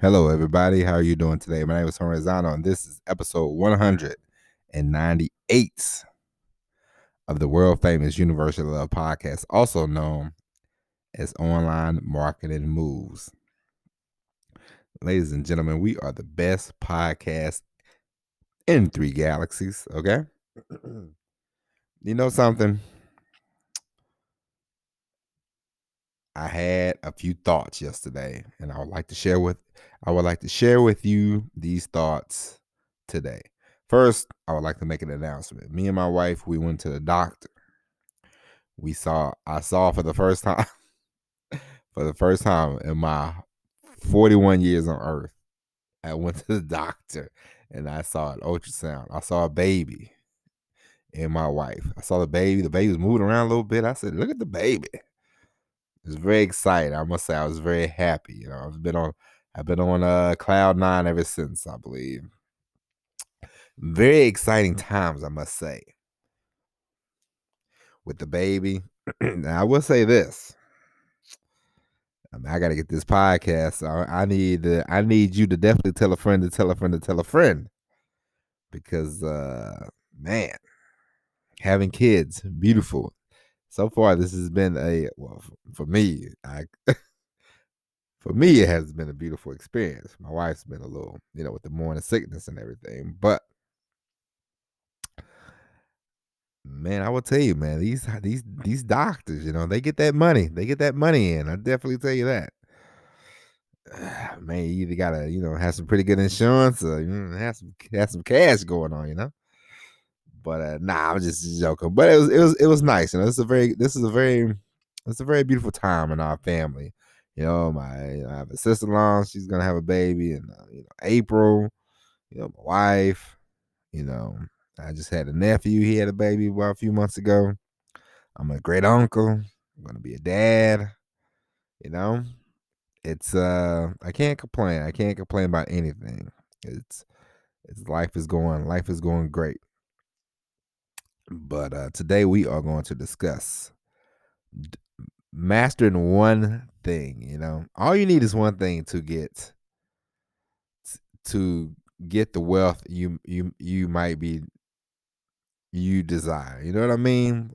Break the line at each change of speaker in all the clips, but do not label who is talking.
Hello, everybody. How are you doing today? My name is Horizontal, and this is episode 198 of the world famous Universal Love podcast, also known as Online Marketing Moves. Ladies and gentlemen, we are the best podcast in three galaxies, okay? you know something? I had a few thoughts yesterday, and I would like to share with I would like to share with you these thoughts today. First, I would like to make an announcement. Me and my wife, we went to the doctor. We saw I saw for the first time for the first time in my 41 years on earth. I went to the doctor and I saw an ultrasound. I saw a baby in my wife. I saw the baby. The baby was moving around a little bit. I said, "Look at the baby." Was very excited. I must say I was very happy. You know, I've been on I've been on uh cloud nine ever since, I believe. Very exciting times, I must say. With the baby. now I will say this. I, mean, I gotta get this podcast. So I need uh, I need you to definitely tell a friend to tell a friend to tell a friend. Because uh man, having kids, beautiful so far this has been a well for me i for me it has been a beautiful experience. My wife's been a little you know with the morning sickness and everything but man i will tell you man these these these doctors you know they get that money they get that money in i definitely tell you that. Man you either gotta you know have some pretty good insurance or you know, have some have some cash going on you know but uh, nah, I'm just joking. But it was it was it was nice. You know, this is a very this is a very it's a very beautiful time in our family. You know, my I have a sister in law. She's gonna have a baby in uh, you know April. You know, my wife. You know, I just had a nephew. He had a baby about a few months ago. I'm a great uncle. I'm gonna be a dad. You know, it's uh I can't complain. I can't complain about anything. It's it's life is going life is going great. But uh, today we are going to discuss d- mastering one thing. You know, all you need is one thing to get to get the wealth you you you might be you desire. You know what I mean?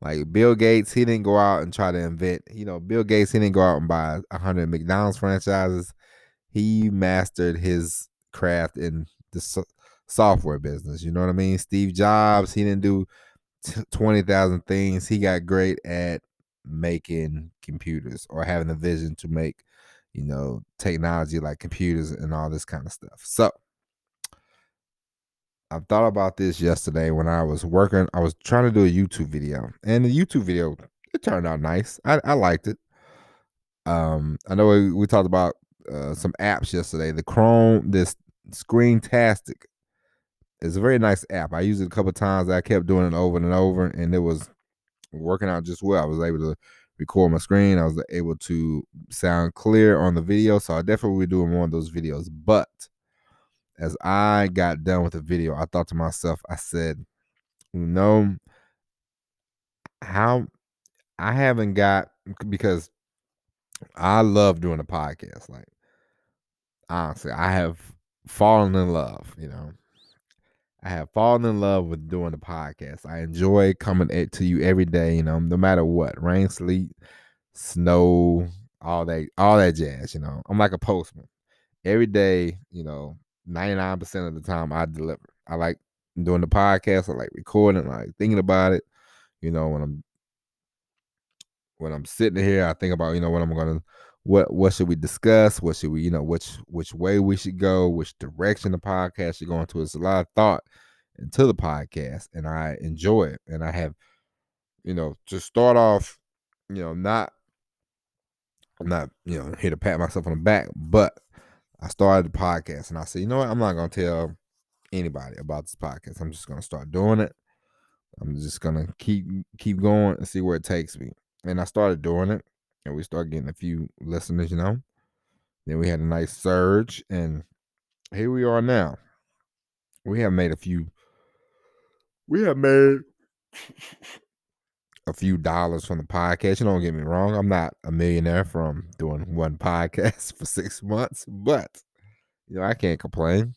Like Bill Gates, he didn't go out and try to invent. You know, Bill Gates, he didn't go out and buy a hundred McDonald's franchises. He mastered his craft in the software business. You know what I mean? Steve Jobs, he didn't do t- 20,000 things. He got great at making computers or having a vision to make, you know, technology like computers and all this kind of stuff. So, I thought about this yesterday when I was working. I was trying to do a YouTube video, and the YouTube video it turned out nice. I, I liked it. Um, I know we, we talked about uh, some apps yesterday. The Chrome, this Screen Screentastic it's a very nice app. I used it a couple times. I kept doing it over and over, and it was working out just well. I was able to record my screen. I was able to sound clear on the video. So I definitely will be doing more of those videos. But as I got done with the video, I thought to myself, I said, you know, how I haven't got because I love doing a podcast. Like honestly, I have fallen in love, you know. I have fallen in love with doing the podcast. I enjoy coming to you every day, you know, no matter what, rain, sleet, snow, all that, all that jazz. You know, I'm like a postman. Every day, you know, 99% of the time I deliver. I like doing the podcast. I like recording. I like thinking about it. You know, when I'm when I'm sitting here, I think about you know what I'm gonna what what should we discuss? What should we, you know, which which way we should go, which direction the podcast should go into. It's a lot of thought into the podcast, and I enjoy it. And I have, you know, to start off, you know, not I'm not, you know, here to pat myself on the back, but I started the podcast and I said, you know what, I'm not gonna tell anybody about this podcast. I'm just gonna start doing it. I'm just gonna keep keep going and see where it takes me. And I started doing it and we start getting a few listeners, you know. Then we had a nice surge, and here we are now. We have made a few. We have made a few dollars from the podcast. You don't get me wrong. I'm not a millionaire from doing one podcast for six months, but you know, I can't complain.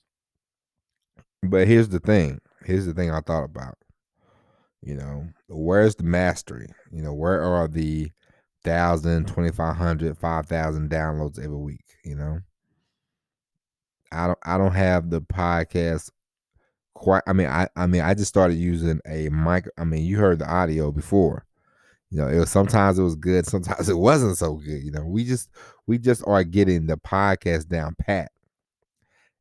But here's the thing. Here's the thing I thought about. You know, where's the mastery? You know, where are the thousand, twenty five hundred, five thousand downloads every week? You know, I don't I don't have the podcast quite I mean I I mean I just started using a mic I mean you heard the audio before. You know, it was sometimes it was good, sometimes it wasn't so good. You know, we just we just are getting the podcast down pat.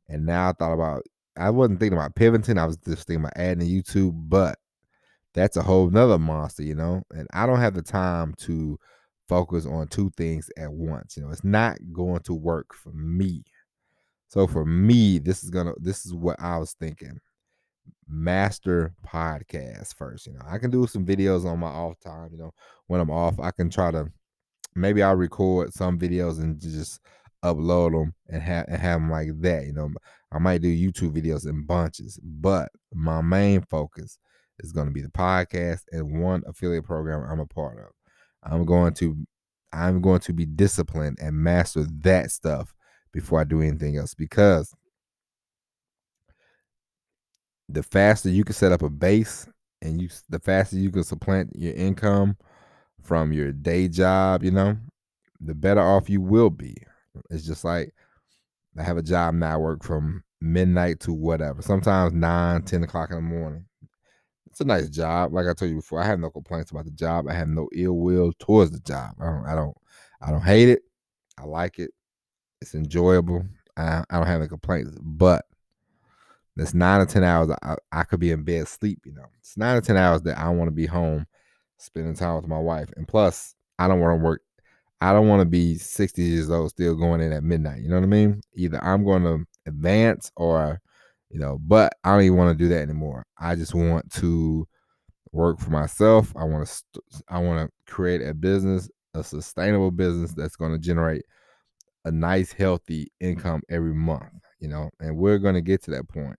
And now I thought about I wasn't thinking about pivoting, I was just thinking about adding YouTube, but that's a whole nother monster, you know. And I don't have the time to focus on two things at once. You know, it's not going to work for me. So for me, this is gonna this is what I was thinking. Master podcast first. You know, I can do some videos on my off time. You know, when I'm off, I can try to maybe I'll record some videos and just upload them and have and have them like that. You know, I might do YouTube videos in bunches, but my main focus is going to be the podcast and one affiliate program I'm a part of. I'm going to I'm going to be disciplined and master that stuff before I do anything else because the faster you can set up a base and you the faster you can supplant your income from your day job, you know, the better off you will be. It's just like I have a job now, I work from midnight to whatever, sometimes 9, 10 o'clock in the morning. It's a nice job. Like I told you before, I have no complaints about the job. I have no ill will towards the job. I don't I don't I don't hate it. I like it. It's enjoyable. I, I don't have any complaints. But that's nine or ten hours I, I could be in bed sleep, you know. It's nine or ten hours that I want to be home spending time with my wife. And plus, I don't want to work I don't want to be 60 years old still going in at midnight. You know what I mean? Either I'm going to advance or, you know, but I don't even want to do that anymore. I just want to work for myself. I want to, st- I want to create a business, a sustainable business that's going to generate a nice, healthy income every month, you know, and we're going to get to that point.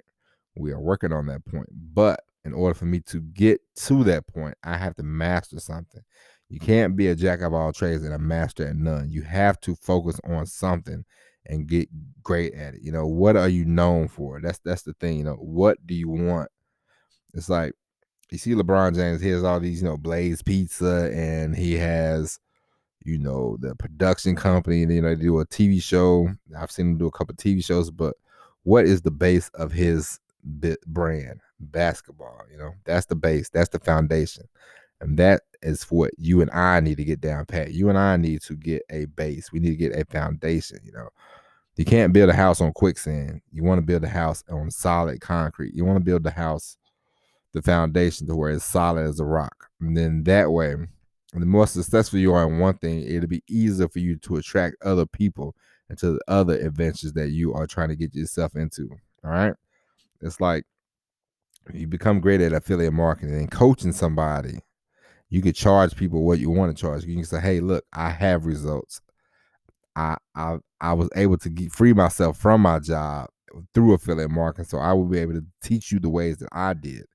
We are working on that point. But in order for me to get to that point, I have to master something. You can't be a jack of all trades and a master at none. You have to focus on something and get great at it. You know, what are you known for? That's that's the thing, you know, what do you want? It's like you see LeBron James, he has all these, you know, Blaze Pizza and he has, you know, the production company, and you know, they do a TV show. I've seen him do a couple of TV shows, but what is the base of his brand? Basketball, you know, that's the base, that's the foundation. And that is what you and I need to get down pat. You and I need to get a base. We need to get a foundation, you know. You can't build a house on quicksand. You want to build a house on solid concrete. You want to build the house, the foundation to where it's solid as a rock. And then that way, the more successful you are in one thing, it'll be easier for you to attract other people into the other adventures that you are trying to get yourself into. All right. It's like you become great at affiliate marketing and coaching somebody you could charge people what you want to charge. You can say, "Hey, look, I have results. I I I was able to get, free myself from my job through affiliate marketing, so I will be able to teach you the ways that I did."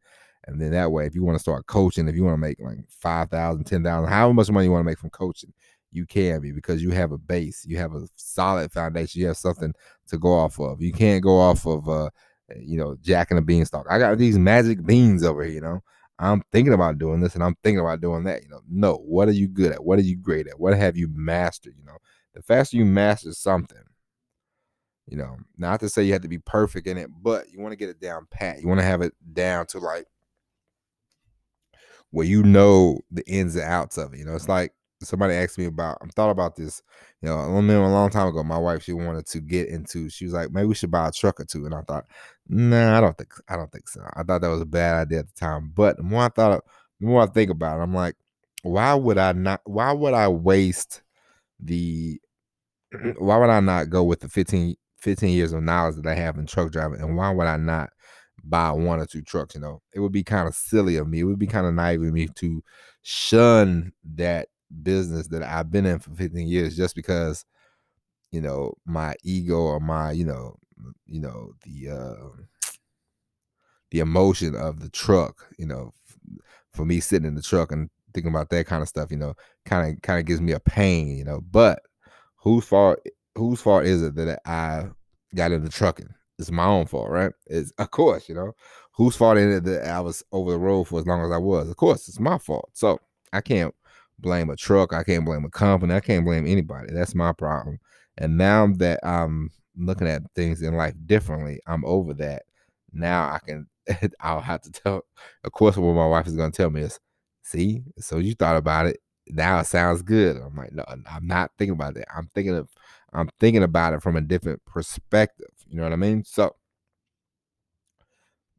And then that way, if you want to start coaching, if you want to make like 5,000, 10,000, however much money you want to make from coaching, you can be because you have a base, you have a solid foundation, you have something to go off of. You can't go off of, uh, you know, Jack and the Beanstalk. I got these magic beans over here, you know. I'm thinking about doing this and I'm thinking about doing that. You know, no, what are you good at? What are you great at? What have you mastered? You know, the faster you master something, you know, not to say you have to be perfect in it, but you want to get it down pat. You want to have it down to like where you know the ins and outs of it. You know, it's like somebody asked me about I thought about this, you know, a long time ago, my wife, she wanted to get into, she was like, maybe we should buy a truck or two. And I thought, nah, I don't think I don't think so. I thought that was a bad idea at the time. But the more I thought the more I think about it, I'm like, why would I not why would I waste the why would I not go with the 15 15 years of knowledge that I have in truck driving? And why would I not buy one or two trucks? You know, it would be kind of silly of me. It would be kind of naive of me to shun that business that I've been in for 15 years just because you know my ego or my you know you know the uh the emotion of the truck you know for me sitting in the truck and thinking about that kind of stuff, you know, kind of kind of gives me a pain, you know. But whose fault whose fault is it that I got into trucking? It's my own fault, right? It's of course, you know, whose fault is it that I was over the road for as long as I was? Of course, it's my fault. So I can't blame a truck. I can't blame a company. I can't blame anybody. That's my problem. And now that I'm looking at things in life differently, I'm over that. Now I can I'll have to tell of course what my wife is gonna tell me is, see, so you thought about it. Now it sounds good. I'm like, no, I'm not thinking about that. I'm thinking of I'm thinking about it from a different perspective. You know what I mean? So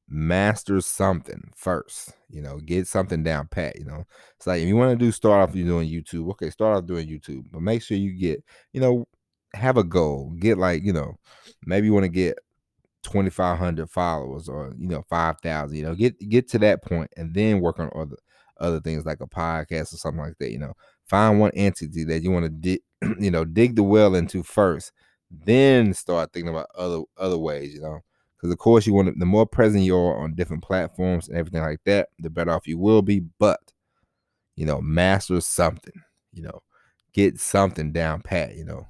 master something first. You know, get something down pat. You know, it's like if you want to do start off you doing YouTube, okay, start off doing YouTube, but make sure you get, you know, have a goal. Get like, you know, maybe you want to get 2500 followers or you know 5000 you know get get to that point and then work on other other things like a podcast or something like that you know. Find one entity that you want to dig you know dig the well into first then start thinking about other other ways you know. Because of course you want to, the more present you are on different platforms and everything like that the better off you will be but you know master something you know. Get something down pat you know.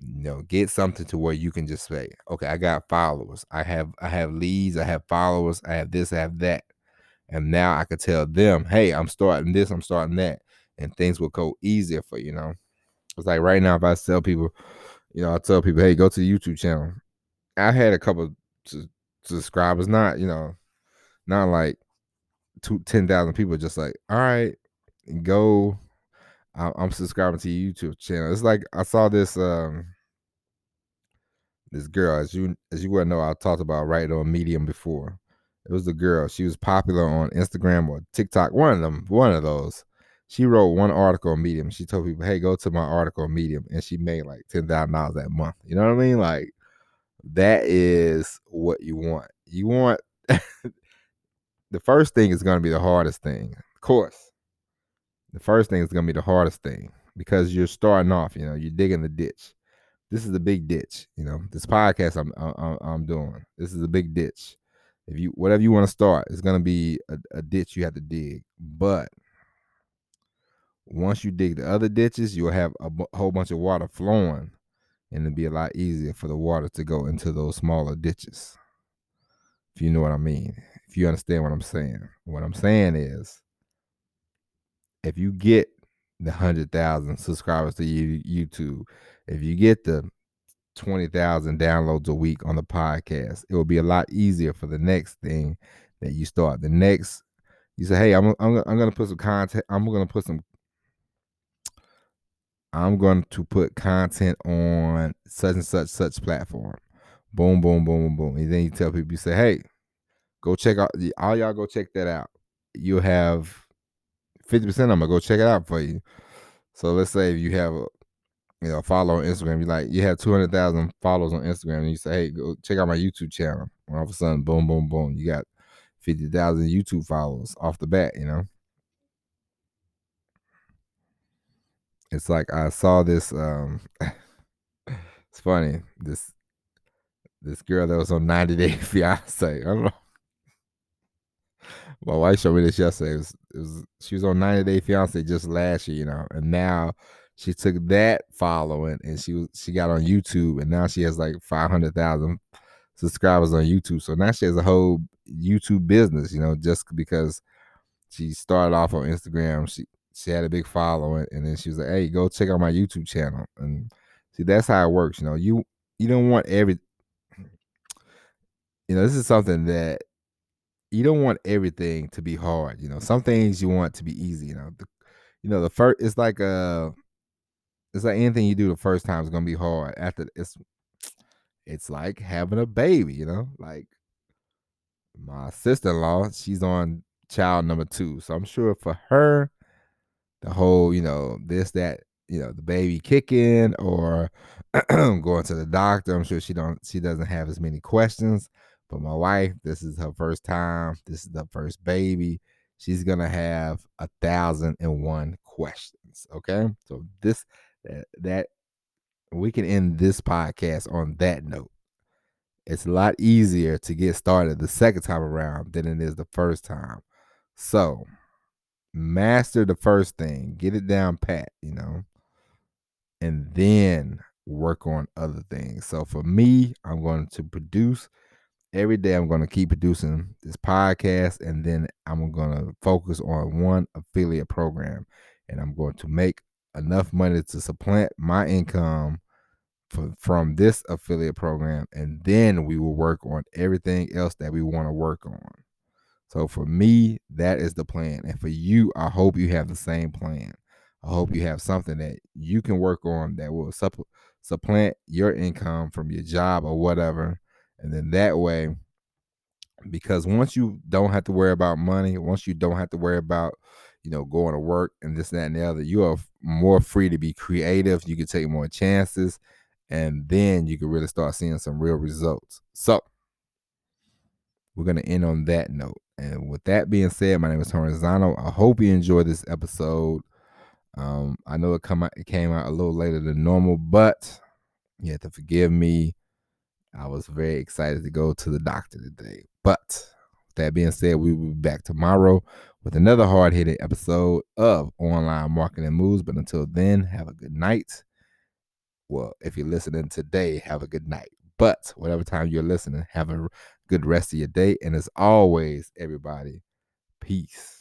You know get something to where you can just say okay i got followers. I have i have leads i have followers i have this i have that and now i could tell them hey i'm starting this i'm starting that and things will go easier for you know it's like right now if i tell people you know i tell people hey go to the youtube channel i had a couple subscribers not you know not like two, 10,000 people just like all right go I'm subscribing to your YouTube channel. It's like I saw this um this girl, as you as you well know, I talked about right on Medium before. It was the girl. She was popular on Instagram or TikTok, one of them, one of those. She wrote one article on Medium. She told people, "Hey, go to my article on Medium," and she made like ten thousand dollars that month. You know what I mean? Like that is what you want. You want the first thing is going to be the hardest thing, of course. The first thing is going to be the hardest thing because you're starting off. You know, you're digging the ditch this is a big ditch. You know, this podcast I'm I'm, I'm doing. This is a big ditch. If you whatever you want to start, it's gonna be a, a ditch you have to dig. But once you dig the other ditches, you'll have a b- whole bunch of water flowing, and it'll be a lot easier for the water to go into those smaller ditches. If you know what I mean, if you understand what I'm saying, what I'm saying is, if you get the hundred thousand subscribers to YouTube, if you get the 20,000 downloads a week on the podcast, it will be a lot easier for the next thing that you start. The next, you say, hey, I'm, I'm, I'm going to put some content, I'm going to put some, I'm going to put content on such and such, such platform. Boom, boom, boom, boom, boom. And then you tell people, you say, hey, go check out, all y'all go check that out. You'll have 50%, I'm going to go check it out for you. So let's say if you have a, you know, follow on Instagram. You like you have two hundred thousand followers on Instagram, and you say, "Hey, go check out my YouTube channel." And all of a sudden, boom, boom, boom, you got fifty thousand YouTube followers off the bat. You know, it's like I saw this. um It's funny this this girl that was on 90 Day Fiance. I don't know. My wife showed me this yesterday. It was, it was she was on 90 Day Fiance just last year, you know, and now she took that following and she was she got on YouTube and now she has like five hundred thousand subscribers on YouTube. So now she has a whole YouTube business, you know, just because she started off on Instagram. She she had a big following and then she was like, Hey, go check out my YouTube channel. And see that's how it works, you know. You you don't want every you know, this is something that you don't want everything to be hard. You know, some things you want to be easy. You know, the, you know the first. It's like a it's like anything you do the first time is gonna be hard. After it's it's like having a baby, you know. Like my sister in law, she's on child number two, so I'm sure for her, the whole you know this that you know the baby kicking or going to the doctor. I'm sure she don't she doesn't have as many questions. But my wife, this is her first time. This is the first baby. She's gonna have a thousand and one questions. Okay, so this that that we can end this podcast on that note. It's a lot easier to get started the second time around than it is the first time. So, master the first thing, get it down pat, you know, and then work on other things. So for me, I'm going to produce every day. I'm going to keep producing this podcast, and then I'm going to focus on one affiliate program, and I'm going to make enough money to supplant my income for, from this affiliate program, and then we will work on everything else that we want to work on. So for me, that is the plan. And for you, I hope you have the same plan. I hope you have something that you can work on that will supp- supplant your income from your job or whatever. And then that way, because once you don't have to worry about money, once you don't have to worry about, you know, going to work and this, that, and the other, you are more free to be creative. You can take more chances. And then you can really start seeing some real results. So we're going to end on that note. And with that being said, my name is Tony I hope you enjoyed this episode. Um, I know it come out, it came out a little later than normal, but you have to forgive me. I was very excited to go to the doctor today. But that being said, we will be back tomorrow with another hard hitting episode of Online Marketing Moves. But until then, have a good night. Well, if you're listening today, have a good night. But whatever time you're listening, have a good rest of your day. And as always, everybody, peace.